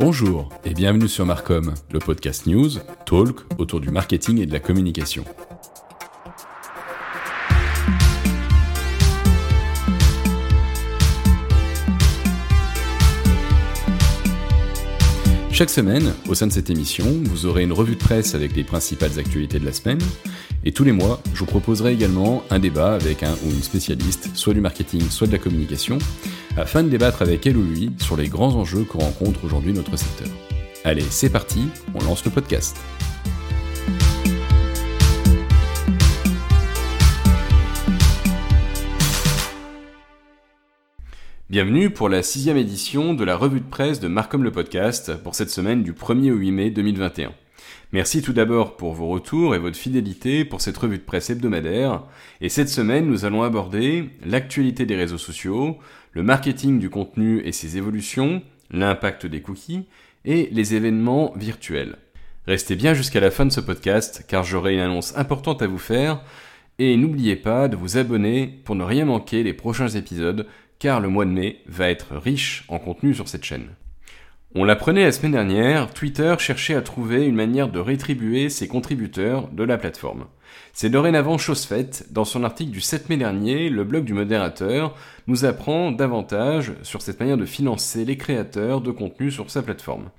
Bonjour et bienvenue sur Marcom, le podcast news, talk autour du marketing et de la communication. Chaque semaine, au sein de cette émission, vous aurez une revue de presse avec les principales actualités de la semaine, et tous les mois, je vous proposerai également un débat avec un ou une spécialiste, soit du marketing, soit de la communication, afin de débattre avec elle ou lui sur les grands enjeux que rencontre aujourd'hui notre secteur. Allez, c'est parti, on lance le podcast. Bienvenue pour la sixième édition de la revue de presse de Marcom le podcast pour cette semaine du 1er au 8 mai 2021. Merci tout d'abord pour vos retours et votre fidélité pour cette revue de presse hebdomadaire. Et cette semaine, nous allons aborder l'actualité des réseaux sociaux, le marketing du contenu et ses évolutions, l'impact des cookies et les événements virtuels. Restez bien jusqu'à la fin de ce podcast car j'aurai une annonce importante à vous faire et n'oubliez pas de vous abonner pour ne rien manquer des prochains épisodes car le mois de mai va être riche en contenu sur cette chaîne. On l'apprenait la semaine dernière, Twitter cherchait à trouver une manière de rétribuer ses contributeurs de la plateforme. C'est dorénavant chose faite. Dans son article du 7 mai dernier, le blog du modérateur nous apprend davantage sur cette manière de financer les créateurs de contenu sur sa plateforme.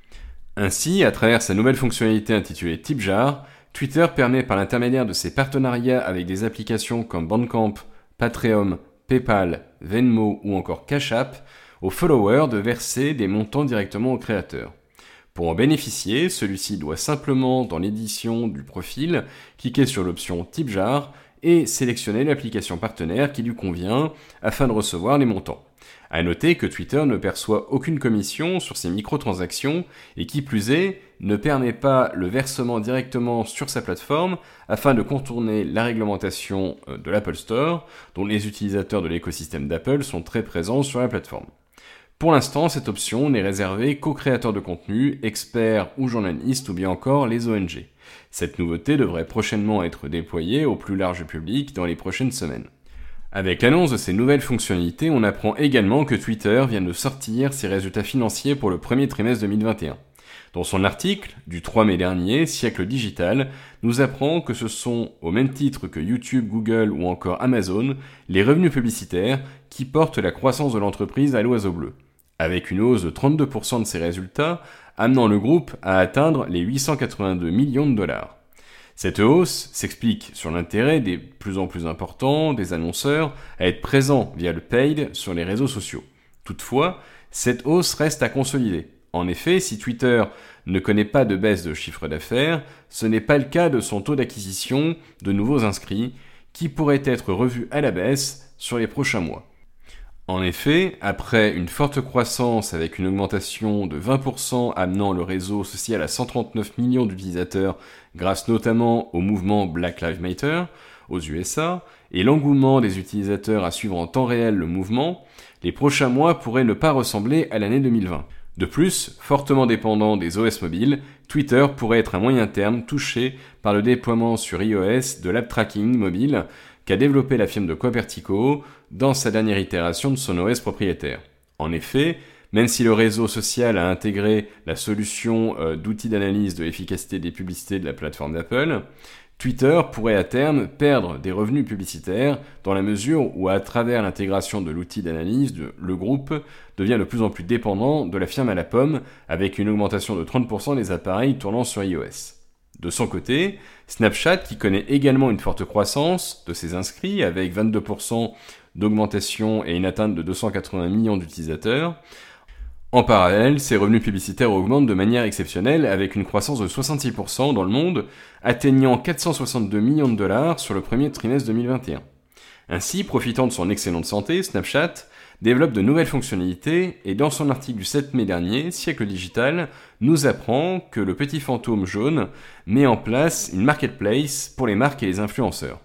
Ainsi, à travers sa nouvelle fonctionnalité intitulée TipJar, Twitter permet par l'intermédiaire de ses partenariats avec des applications comme Bandcamp, Patreon, PayPal, Venmo ou encore Cash App aux followers de verser des montants directement au créateur. Pour en bénéficier, celui-ci doit simplement, dans l'édition du profil, cliquer sur l'option Type Jar et sélectionner l'application partenaire qui lui convient afin de recevoir les montants. À noter que Twitter ne perçoit aucune commission sur ces microtransactions et qui plus est, ne permet pas le versement directement sur sa plateforme afin de contourner la réglementation euh, de l'Apple Store dont les utilisateurs de l'écosystème d'Apple sont très présents sur la plateforme. Pour l'instant, cette option n'est réservée qu'aux créateurs de contenu, experts ou journalistes ou bien encore les ONG. Cette nouveauté devrait prochainement être déployée au plus large public dans les prochaines semaines. Avec l'annonce de ces nouvelles fonctionnalités, on apprend également que Twitter vient de sortir ses résultats financiers pour le premier trimestre 2021. Dans son article du 3 mai dernier, Siècle Digital nous apprend que ce sont, au même titre que YouTube, Google ou encore Amazon, les revenus publicitaires qui portent la croissance de l'entreprise à l'oiseau bleu, avec une hausse de 32% de ses résultats, amenant le groupe à atteindre les 882 millions de dollars. Cette hausse s'explique sur l'intérêt des plus en plus importants des annonceurs à être présents via le paid sur les réseaux sociaux. Toutefois, cette hausse reste à consolider. En effet, si Twitter ne connaît pas de baisse de chiffre d'affaires, ce n'est pas le cas de son taux d'acquisition de nouveaux inscrits, qui pourrait être revu à la baisse sur les prochains mois. En effet, après une forte croissance avec une augmentation de 20% amenant le réseau social à 139 millions d'utilisateurs grâce notamment au mouvement Black Lives Matter aux USA et l'engouement des utilisateurs à suivre en temps réel le mouvement, les prochains mois pourraient ne pas ressembler à l'année 2020. De plus, fortement dépendant des OS mobiles, Twitter pourrait être à moyen terme touché par le déploiement sur iOS de l'app tracking mobile qu'a développé la firme de Quapertico dans sa dernière itération de son OS propriétaire. En effet, même si le réseau social a intégré la solution euh, d'outils d'analyse de l'efficacité des publicités de la plateforme d'Apple, Twitter pourrait à terme perdre des revenus publicitaires dans la mesure où à travers l'intégration de l'outil d'analyse, le groupe devient de plus en plus dépendant de la firme à la pomme avec une augmentation de 30% des appareils tournant sur iOS. De son côté, Snapchat, qui connaît également une forte croissance de ses inscrits avec 22% d'augmentation et une atteinte de 280 millions d'utilisateurs, en parallèle, ses revenus publicitaires augmentent de manière exceptionnelle avec une croissance de 66% dans le monde, atteignant 462 millions de dollars sur le premier trimestre 2021. Ainsi, profitant de son excellente santé, Snapchat développe de nouvelles fonctionnalités et dans son article du 7 mai dernier, Siècle Digital nous apprend que le petit fantôme jaune met en place une marketplace pour les marques et les influenceurs.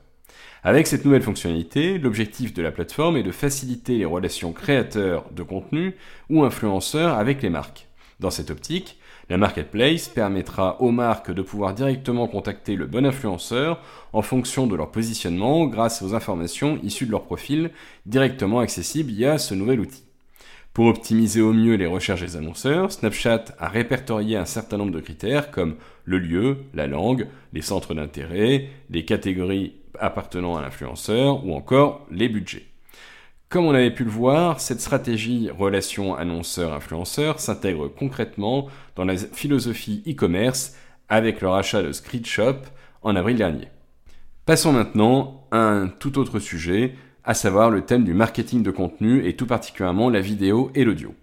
Avec cette nouvelle fonctionnalité, l'objectif de la plateforme est de faciliter les relations créateurs de contenu ou influenceurs avec les marques. Dans cette optique, la marketplace permettra aux marques de pouvoir directement contacter le bon influenceur en fonction de leur positionnement grâce aux informations issues de leur profil directement accessibles via ce nouvel outil. Pour optimiser au mieux les recherches des annonceurs, Snapchat a répertorié un certain nombre de critères comme le lieu, la langue, les centres d'intérêt, les catégories appartenant à l'influenceur ou encore les budgets. Comme on avait pu le voir, cette stratégie relation annonceur-influenceur s'intègre concrètement dans la philosophie e-commerce avec le rachat de Screedshop en avril dernier. Passons maintenant à un tout autre sujet, à savoir le thème du marketing de contenu et tout particulièrement la vidéo et l'audio.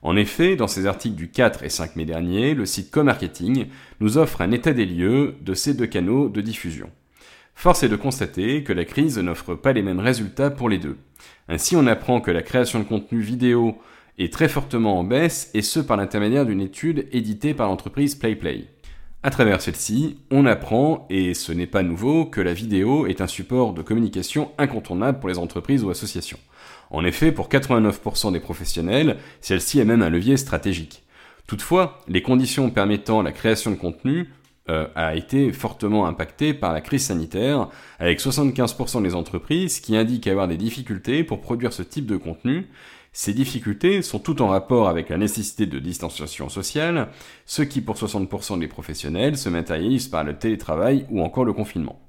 En effet, dans ses articles du 4 et 5 mai dernier, le site Comarketing nous offre un état des lieux de ces deux canaux de diffusion. Force est de constater que la crise n'offre pas les mêmes résultats pour les deux. Ainsi, on apprend que la création de contenu vidéo est très fortement en baisse, et ce par l'intermédiaire d'une étude éditée par l'entreprise PlayPlay. À travers celle-ci, on apprend, et ce n'est pas nouveau, que la vidéo est un support de communication incontournable pour les entreprises ou associations. En effet, pour 89% des professionnels, celle-ci est même un levier stratégique. Toutefois, les conditions permettant la création de contenu euh, a été fortement impactées par la crise sanitaire, avec 75% des entreprises qui indiquent avoir des difficultés pour produire ce type de contenu, ces difficultés sont tout en rapport avec la nécessité de distanciation sociale, ce qui pour 60% des professionnels se matérialise par le télétravail ou encore le confinement.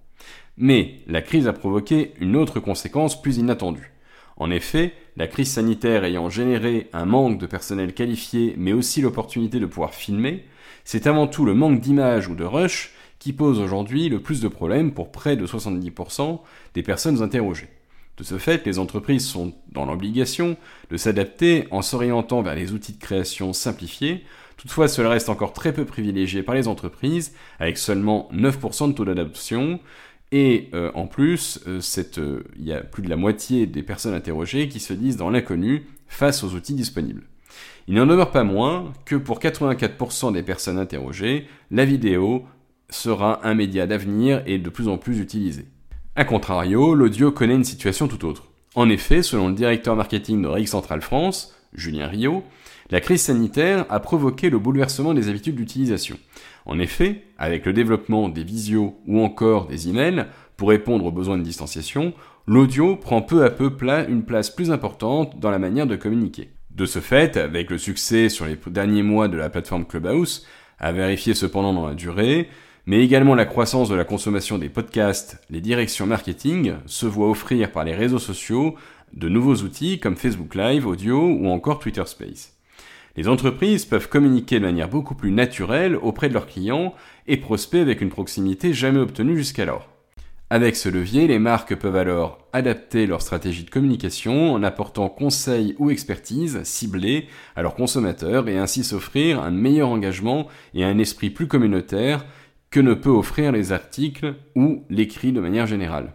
Mais la crise a provoqué une autre conséquence plus inattendue. En effet, la crise sanitaire ayant généré un manque de personnel qualifié mais aussi l'opportunité de pouvoir filmer, c'est avant tout le manque d'images ou de rush qui pose aujourd'hui le plus de problèmes pour près de 70% des personnes interrogées. De ce fait, les entreprises sont dans l'obligation de s'adapter en s'orientant vers les outils de création simplifiés. Toutefois, cela reste encore très peu privilégié par les entreprises, avec seulement 9% de taux d'adoption. Et euh, en plus, euh, euh, il y a plus de la moitié des personnes interrogées qui se disent dans l'inconnu face aux outils disponibles. Il n'en demeure pas moins que pour 84% des personnes interrogées, la vidéo sera un média d'avenir et de plus en plus utilisé. A contrario, l'audio connaît une situation tout autre. En effet, selon le directeur marketing de Rix Central France, Julien Rio, la crise sanitaire a provoqué le bouleversement des habitudes d'utilisation. En effet, avec le développement des visios ou encore des emails, pour répondre aux besoins de distanciation, l'audio prend peu à peu une place plus importante dans la manière de communiquer. De ce fait, avec le succès sur les derniers mois de la plateforme Clubhouse, à vérifier cependant dans la durée, mais également la croissance de la consommation des podcasts, les directions marketing se voient offrir par les réseaux sociaux de nouveaux outils comme Facebook Live, Audio ou encore Twitter Space. Les entreprises peuvent communiquer de manière beaucoup plus naturelle auprès de leurs clients et prospects avec une proximité jamais obtenue jusqu'alors. Avec ce levier, les marques peuvent alors adapter leur stratégie de communication en apportant conseils ou expertise ciblés à leurs consommateurs et ainsi s'offrir un meilleur engagement et un esprit plus communautaire que ne peut offrir les articles ou l'écrit de manière générale.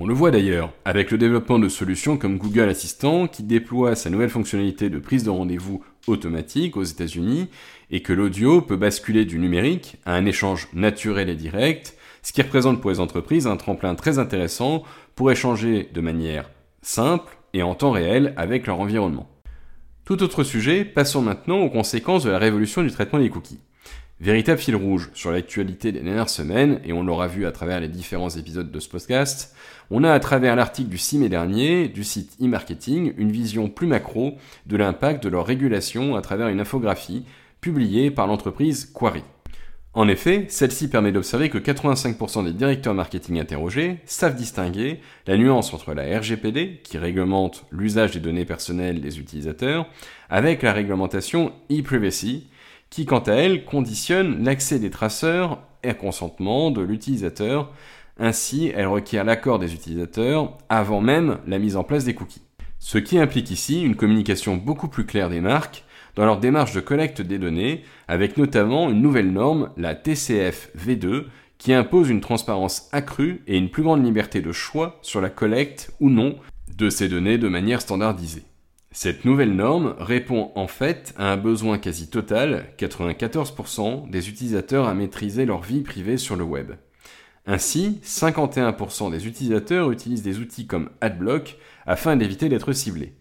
On le voit d'ailleurs avec le développement de solutions comme Google Assistant qui déploie sa nouvelle fonctionnalité de prise de rendez-vous automatique aux États-Unis et que l'audio peut basculer du numérique à un échange naturel et direct, ce qui représente pour les entreprises un tremplin très intéressant pour échanger de manière simple et en temps réel avec leur environnement. Tout autre sujet, passons maintenant aux conséquences de la révolution du traitement des cookies. Véritable fil rouge sur l'actualité des dernières semaines, et on l'aura vu à travers les différents épisodes de ce podcast, on a à travers l'article du 6 mai dernier du site e-marketing une vision plus macro de l'impact de leur régulation à travers une infographie publiée par l'entreprise Quarry. En effet, celle-ci permet d'observer que 85% des directeurs marketing interrogés savent distinguer la nuance entre la RGPD, qui réglemente l'usage des données personnelles des utilisateurs, avec la réglementation e-privacy, qui quant à elle conditionne l'accès des traceurs et consentement de l'utilisateur. Ainsi, elle requiert l'accord des utilisateurs avant même la mise en place des cookies. Ce qui implique ici une communication beaucoup plus claire des marques dans leur démarche de collecte des données, avec notamment une nouvelle norme, la TCF V2, qui impose une transparence accrue et une plus grande liberté de choix sur la collecte ou non de ces données de manière standardisée. Cette nouvelle norme répond en fait à un besoin quasi total, 94% des utilisateurs à maîtriser leur vie privée sur le web. Ainsi, 51% des utilisateurs utilisent des outils comme AdBlock afin d'éviter d'être ciblés.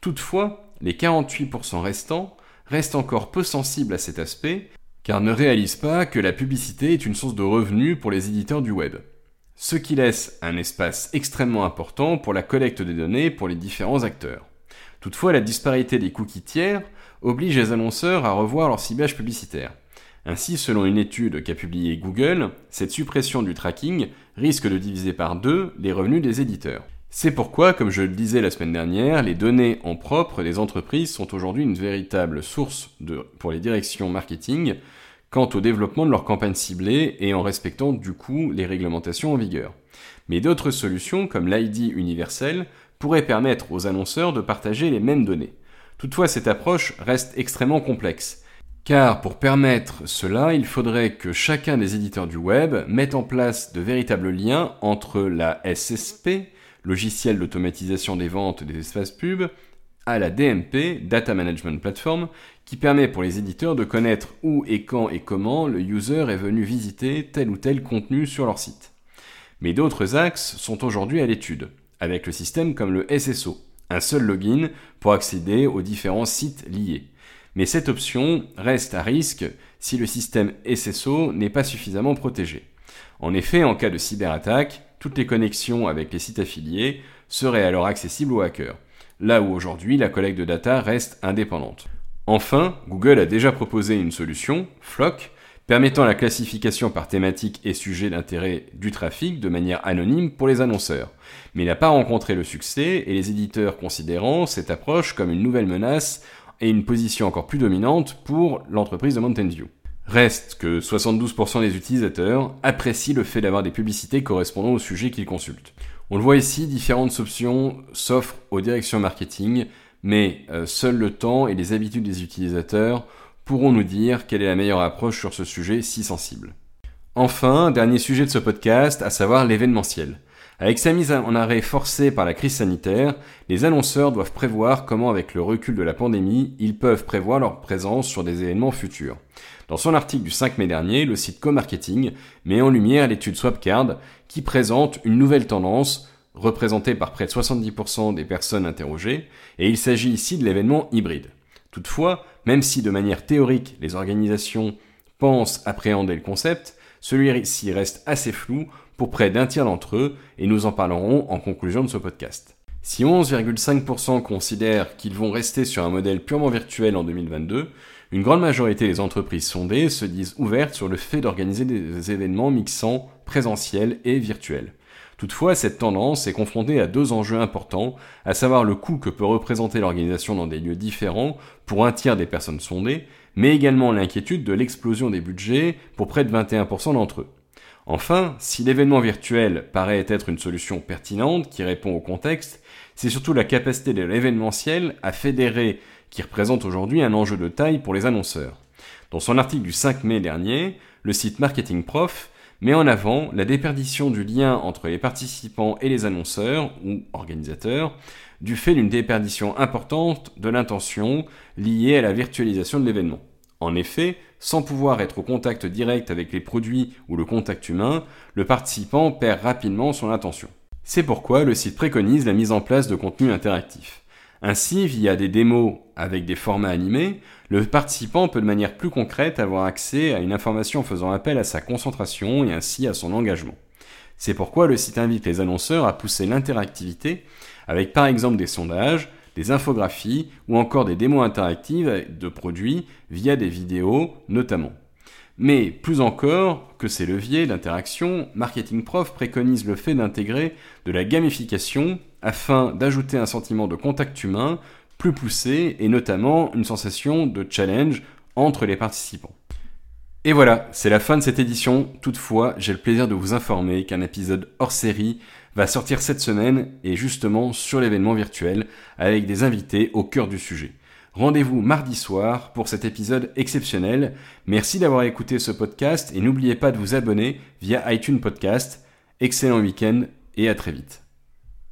Toutefois, les 48% restants restent encore peu sensibles à cet aspect, car ne réalisent pas que la publicité est une source de revenus pour les éditeurs du web. Ce qui laisse un espace extrêmement important pour la collecte des données pour les différents acteurs. Toutefois, la disparité des cookies tiers oblige les annonceurs à revoir leur ciblage publicitaire. Ainsi, selon une étude qu'a publiée Google, cette suppression du tracking risque de diviser par deux les revenus des éditeurs. C'est pourquoi, comme je le disais la semaine dernière, les données en propre des entreprises sont aujourd'hui une véritable source pour les directions marketing quant au développement de leurs campagnes ciblées et en respectant du coup les réglementations en vigueur. Mais d'autres solutions, comme l'ID universel, pourraient permettre aux annonceurs de partager les mêmes données. Toutefois, cette approche reste extrêmement complexe car pour permettre cela, il faudrait que chacun des éditeurs du web mette en place de véritables liens entre la SSP, logiciel d'automatisation des ventes des espaces pubs, à la DMP, Data Management Platform, qui permet pour les éditeurs de connaître où et quand et comment le user est venu visiter tel ou tel contenu sur leur site. Mais d'autres axes sont aujourd'hui à l'étude, avec le système comme le SSO, un seul login pour accéder aux différents sites liés mais cette option reste à risque si le système SSO n'est pas suffisamment protégé. En effet, en cas de cyberattaque, toutes les connexions avec les sites affiliés seraient alors accessibles aux hackers, là où aujourd'hui la collecte de data reste indépendante. Enfin, Google a déjà proposé une solution, Flock, permettant la classification par thématique et sujet d'intérêt du trafic de manière anonyme pour les annonceurs. Mais il n'a pas rencontré le succès et les éditeurs considérant cette approche comme une nouvelle menace et une position encore plus dominante pour l'entreprise de Mountain View. Reste que 72% des utilisateurs apprécient le fait d'avoir des publicités correspondant au sujet qu'ils consultent. On le voit ici, différentes options s'offrent aux directions marketing, mais euh, seul le temps et les habitudes des utilisateurs pourront nous dire quelle est la meilleure approche sur ce sujet si sensible. Enfin, dernier sujet de ce podcast, à savoir l'événementiel. Avec sa mise en arrêt forcée par la crise sanitaire, les annonceurs doivent prévoir comment, avec le recul de la pandémie, ils peuvent prévoir leur présence sur des événements futurs. Dans son article du 5 mai dernier, le site Co-Marketing met en lumière l'étude Swapcard qui présente une nouvelle tendance représentée par près de 70% des personnes interrogées, et il s'agit ici de l'événement hybride. Toutefois, même si de manière théorique les organisations pensent appréhender le concept, celui-ci reste assez flou pour près d'un tiers d'entre eux, et nous en parlerons en conclusion de ce podcast. Si 11,5% considèrent qu'ils vont rester sur un modèle purement virtuel en 2022, une grande majorité des entreprises sondées se disent ouvertes sur le fait d'organiser des événements mixant présentiel et virtuel. Toutefois, cette tendance est confrontée à deux enjeux importants, à savoir le coût que peut représenter l'organisation dans des lieux différents pour un tiers des personnes sondées, mais également l'inquiétude de l'explosion des budgets pour près de 21% d'entre eux. Enfin, si l'événement virtuel paraît être une solution pertinente qui répond au contexte, c'est surtout la capacité de l'événementiel à fédérer qui représente aujourd'hui un enjeu de taille pour les annonceurs. Dans son article du 5 mai dernier, le site Marketing Prof met en avant la déperdition du lien entre les participants et les annonceurs ou organisateurs du fait d'une déperdition importante de l'intention liée à la virtualisation de l'événement. En effet, sans pouvoir être au contact direct avec les produits ou le contact humain, le participant perd rapidement son attention. C'est pourquoi le site préconise la mise en place de contenus interactifs. Ainsi, via des démos avec des formats animés, le participant peut de manière plus concrète avoir accès à une information faisant appel à sa concentration et ainsi à son engagement. C'est pourquoi le site invite les annonceurs à pousser l'interactivité avec par exemple des sondages, des infographies ou encore des démos interactives de produits via des vidéos notamment. Mais plus encore que ces leviers d'interaction, Marketing Prof préconise le fait d'intégrer de la gamification afin d'ajouter un sentiment de contact humain plus poussé et notamment une sensation de challenge entre les participants. Et voilà, c'est la fin de cette édition. Toutefois, j'ai le plaisir de vous informer qu'un épisode hors série va sortir cette semaine et justement sur l'événement virtuel avec des invités au cœur du sujet. Rendez-vous mardi soir pour cet épisode exceptionnel. Merci d'avoir écouté ce podcast et n'oubliez pas de vous abonner via iTunes Podcast. Excellent week-end et à très vite.